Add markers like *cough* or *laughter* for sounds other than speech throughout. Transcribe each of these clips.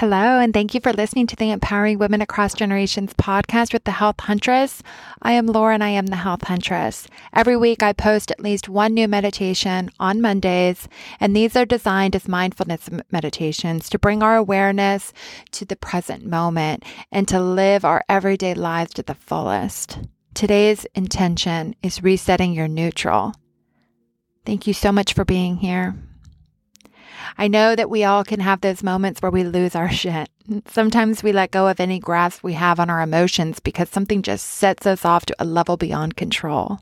Hello, and thank you for listening to the Empowering Women Across Generations podcast with the Health Huntress. I am Laura and I am the Health Huntress. Every week I post at least one new meditation on Mondays, and these are designed as mindfulness meditations to bring our awareness to the present moment and to live our everyday lives to the fullest. Today's intention is resetting your neutral. Thank you so much for being here. I know that we all can have those moments where we lose our shit. Sometimes we let go of any grasp we have on our emotions because something just sets us off to a level beyond control.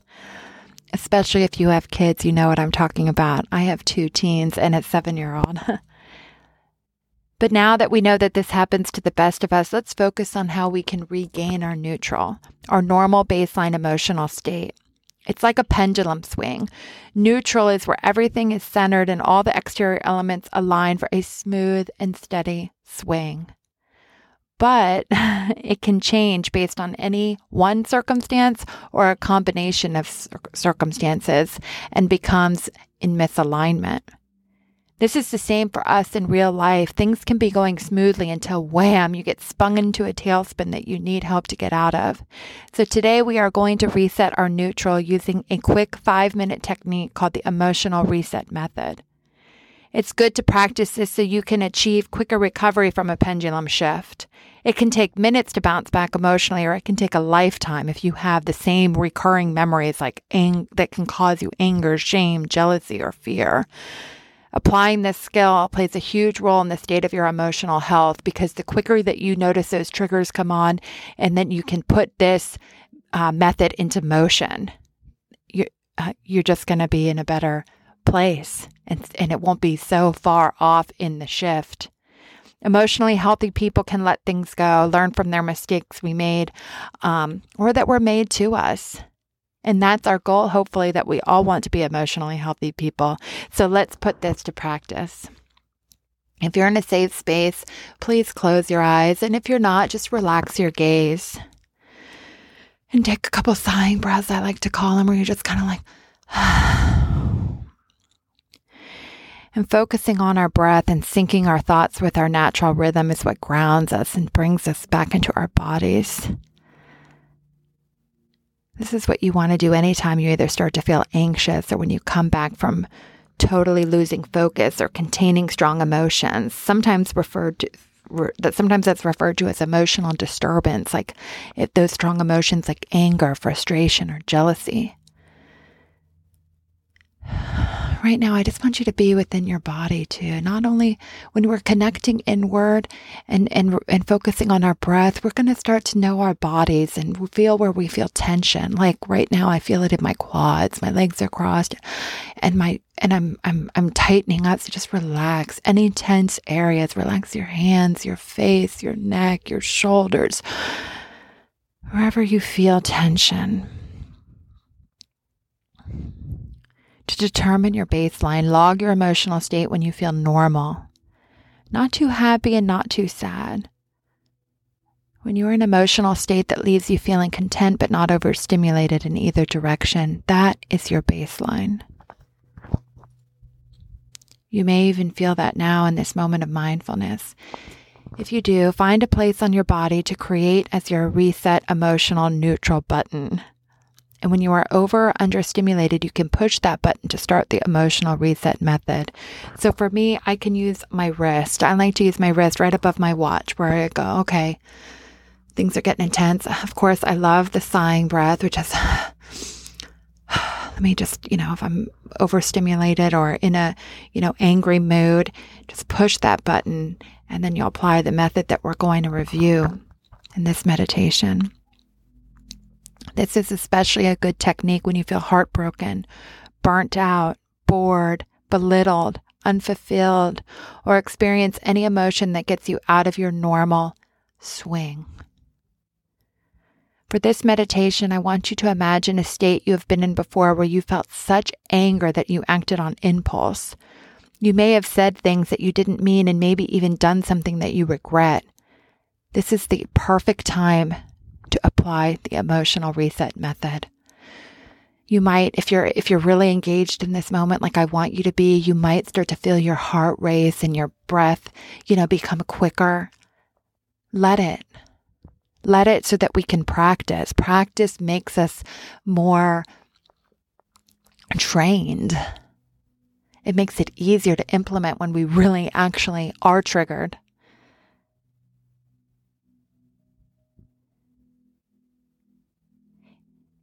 Especially if you have kids, you know what I'm talking about. I have two teens and a seven year old. *laughs* but now that we know that this happens to the best of us, let's focus on how we can regain our neutral, our normal baseline emotional state. It's like a pendulum swing. Neutral is where everything is centered and all the exterior elements align for a smooth and steady swing. But *laughs* it can change based on any one circumstance or a combination of circumstances and becomes in misalignment. This is the same for us in real life. Things can be going smoothly until wham, you get spun into a tailspin that you need help to get out of. So today we are going to reset our neutral using a quick five minute technique called the emotional reset method. It's good to practice this so you can achieve quicker recovery from a pendulum shift. It can take minutes to bounce back emotionally, or it can take a lifetime if you have the same recurring memories like ang- that can cause you anger, shame, jealousy, or fear. Applying this skill plays a huge role in the state of your emotional health because the quicker that you notice those triggers come on and then you can put this uh, method into motion, you're, uh, you're just going to be in a better place and, and it won't be so far off in the shift. Emotionally healthy people can let things go, learn from their mistakes we made um, or that were made to us. And that's our goal, hopefully, that we all want to be emotionally healthy people. So let's put this to practice. If you're in a safe space, please close your eyes. And if you're not, just relax your gaze. And take a couple sighing breaths, I like to call them, where you're just kind of like, *sighs* and focusing on our breath and syncing our thoughts with our natural rhythm is what grounds us and brings us back into our bodies. This is what you want to do anytime you either start to feel anxious or when you come back from totally losing focus or containing strong emotions, sometimes referred to that sometimes that's referred to as emotional disturbance, like if those strong emotions like anger, frustration, or jealousy right now, I just want you to be within your body too. Not only when we're connecting inward and, and, and focusing on our breath, we're going to start to know our bodies and feel where we feel tension. Like right now, I feel it in my quads, my legs are crossed and my, and I'm, I'm, I'm tightening up. So just relax any tense areas. Relax your hands, your face, your neck, your shoulders, wherever you feel tension. To determine your baseline, log your emotional state when you feel normal, not too happy and not too sad. When you're in an emotional state that leaves you feeling content but not overstimulated in either direction, that is your baseline. You may even feel that now in this moment of mindfulness. If you do, find a place on your body to create as your reset emotional neutral button. And when you are over understimulated, you can push that button to start the emotional reset method. So for me, I can use my wrist. I like to use my wrist right above my watch where I go, okay, things are getting intense. Of course, I love the sighing breath, which is, *sighs* let me just, you know, if I'm overstimulated or in a, you know, angry mood, just push that button and then you'll apply the method that we're going to review in this meditation. This is especially a good technique when you feel heartbroken, burnt out, bored, belittled, unfulfilled, or experience any emotion that gets you out of your normal swing. For this meditation, I want you to imagine a state you have been in before where you felt such anger that you acted on impulse. You may have said things that you didn't mean and maybe even done something that you regret. This is the perfect time to apply the emotional reset method. You might, if you're, if you're really engaged in this moment, like I want you to be, you might start to feel your heart race and your breath, you know, become quicker. Let it. Let it so that we can practice. Practice makes us more trained. It makes it easier to implement when we really actually are triggered.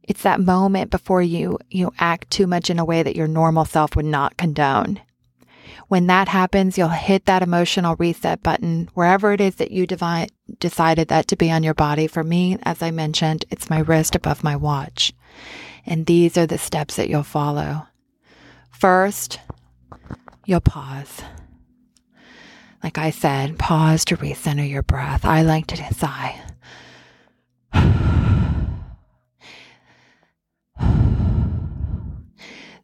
It's that moment before you you act too much in a way that your normal self would not condone. When that happens, you'll hit that emotional reset button wherever it is that you devi- decided that to be on your body. For me, as I mentioned, it's my wrist above my watch. And these are the steps that you'll follow. First, you'll pause. Like I said, pause to recenter your breath. I like to sigh.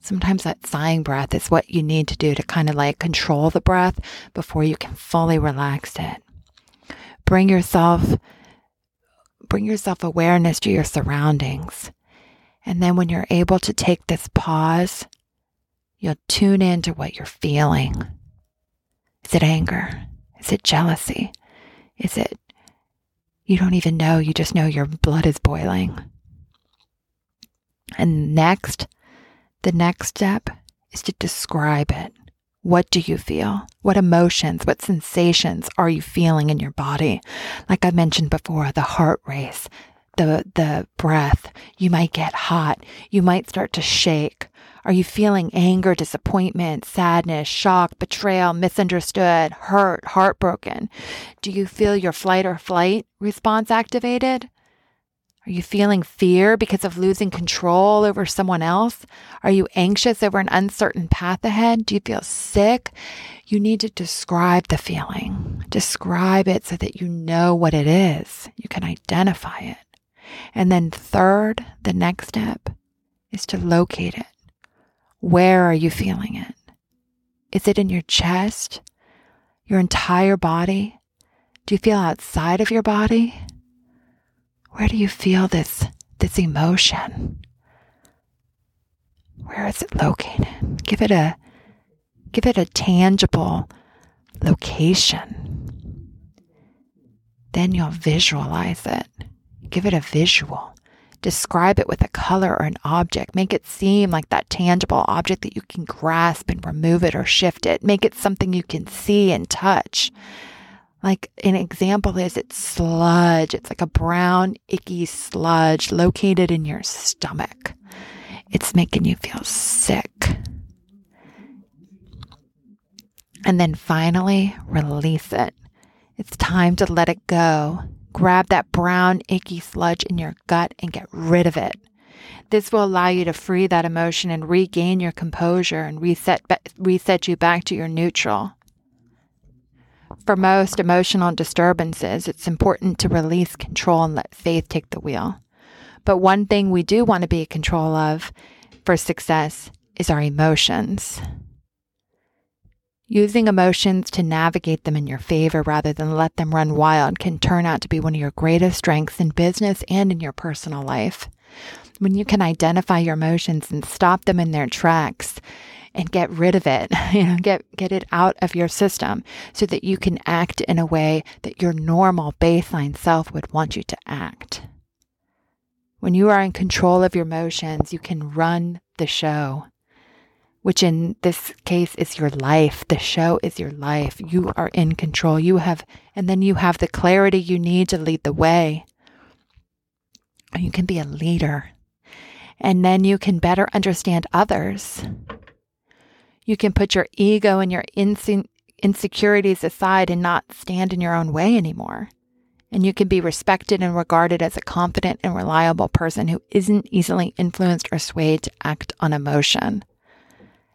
Sometimes that sighing breath is what you need to do to kind of like control the breath before you can fully relax it. Bring yourself bring yourself awareness to your surroundings. And then when you're able to take this pause, you'll tune into what you're feeling. Is it anger? Is it jealousy? Is it you don't even know, you just know your blood is boiling. And next, the next step is to describe it. What do you feel? What emotions, what sensations are you feeling in your body? Like I mentioned before, the heart race, the, the breath. You might get hot. You might start to shake. Are you feeling anger, disappointment, sadness, shock, betrayal, misunderstood, hurt, heartbroken? Do you feel your flight or flight response activated? Are you feeling fear because of losing control over someone else? Are you anxious over an uncertain path ahead? Do you feel sick? You need to describe the feeling. Describe it so that you know what it is. You can identify it. And then, third, the next step is to locate it. Where are you feeling it? Is it in your chest? Your entire body? Do you feel outside of your body? Where do you feel this, this emotion? Where is it located? Give it a, give it a tangible location. Then you'll visualize it. Give it a visual. Describe it with a color or an object. Make it seem like that tangible object that you can grasp and remove it or shift it. Make it something you can see and touch. Like an example is it's sludge. It's like a brown, icky sludge located in your stomach. It's making you feel sick. And then finally, release it. It's time to let it go. Grab that brown, icky sludge in your gut and get rid of it. This will allow you to free that emotion and regain your composure and reset, reset you back to your neutral. For most emotional disturbances, it's important to release control and let faith take the wheel. But one thing we do want to be in control of for success is our emotions. Using emotions to navigate them in your favor rather than let them run wild can turn out to be one of your greatest strengths in business and in your personal life. When you can identify your emotions and stop them in their tracks, and get rid of it, *laughs* you know, get, get it out of your system so that you can act in a way that your normal baseline self would want you to act. When you are in control of your emotions, you can run the show, which in this case is your life. The show is your life. You are in control. You have, and then you have the clarity you need to lead the way. You can be a leader. And then you can better understand others. You can put your ego and your inse- insecurities aside and not stand in your own way anymore. And you can be respected and regarded as a confident and reliable person who isn't easily influenced or swayed to act on emotion.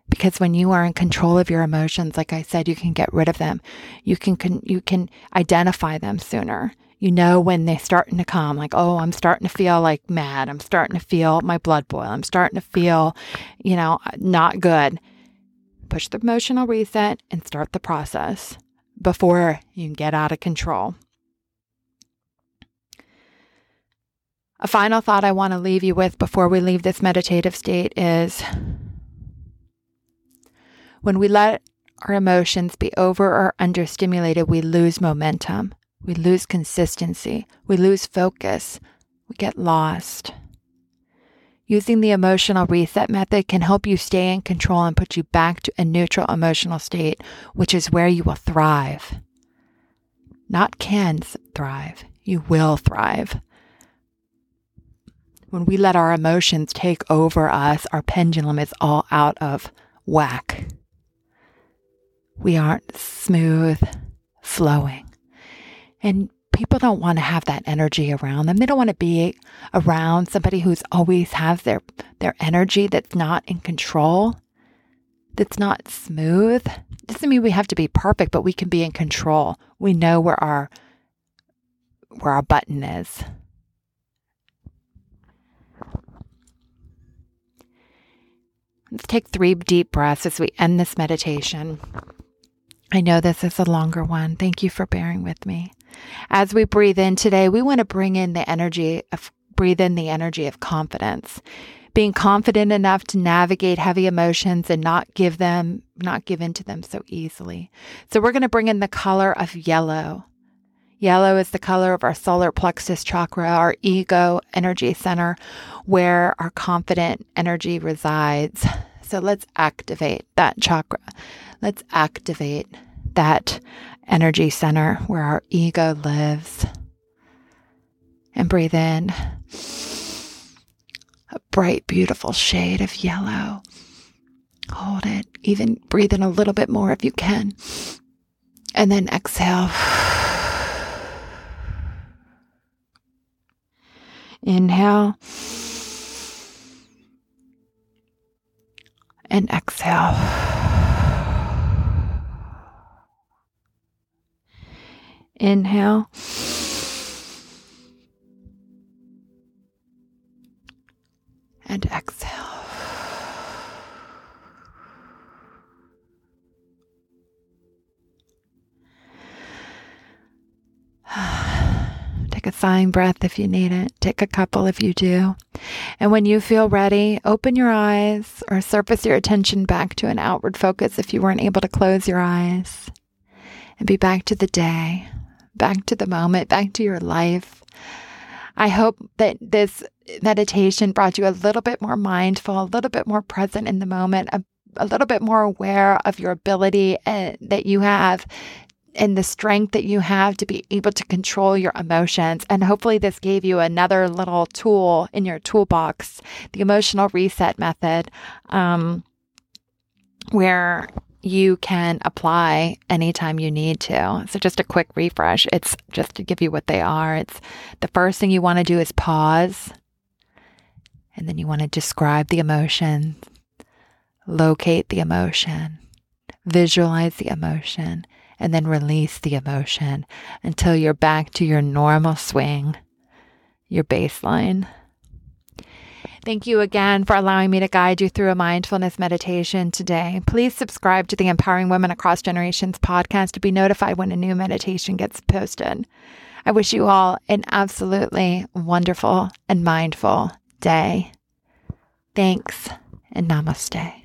Because when you are in control of your emotions, like I said, you can get rid of them. You can, can you can identify them sooner. You know when they're starting to come, like, oh, I'm starting to feel like mad. I'm starting to feel my blood boil. I'm starting to feel, you know, not good push the emotional reset and start the process before you get out of control. A final thought I want to leave you with before we leave this meditative state is when we let our emotions be over or understimulated, we lose momentum, we lose consistency, we lose focus, we get lost. Using the emotional reset method can help you stay in control and put you back to a neutral emotional state, which is where you will thrive. Not can thrive, you will thrive. When we let our emotions take over us, our pendulum is all out of whack. We aren't smooth flowing. And people don't want to have that energy around them. They don't want to be around somebody who's always has their their energy that's not in control, that's not smooth. Doesn't mean we have to be perfect, but we can be in control. We know where our where our button is. Let's take three deep breaths as we end this meditation. I know this is a longer one. Thank you for bearing with me. As we breathe in today, we want to bring in the energy of breathe in the energy of confidence. Being confident enough to navigate heavy emotions and not give them, not give in to them so easily. So we're going to bring in the color of yellow. Yellow is the color of our solar plexus chakra, our ego energy center, where our confident energy resides. So let's activate that chakra. Let's activate that energy center where our ego lives. And breathe in a bright, beautiful shade of yellow. Hold it. Even breathe in a little bit more if you can. And then exhale. Inhale and exhale. Inhale. And exhale. *sighs* Take a sighing breath if you need it. Take a couple if you do. And when you feel ready, open your eyes or surface your attention back to an outward focus if you weren't able to close your eyes. And be back to the day, back to the moment, back to your life. I hope that this meditation brought you a little bit more mindful, a little bit more present in the moment, a, a little bit more aware of your ability uh, that you have and the strength that you have to be able to control your emotions. And hopefully, this gave you another little tool in your toolbox the emotional reset method, um, where you can apply anytime you need to. So, just a quick refresh. It's just to give you what they are. It's the first thing you want to do is pause, and then you want to describe the emotion, locate the emotion, visualize the emotion, and then release the emotion until you're back to your normal swing, your baseline. Thank you again for allowing me to guide you through a mindfulness meditation today. Please subscribe to the Empowering Women Across Generations podcast to be notified when a new meditation gets posted. I wish you all an absolutely wonderful and mindful day. Thanks and namaste.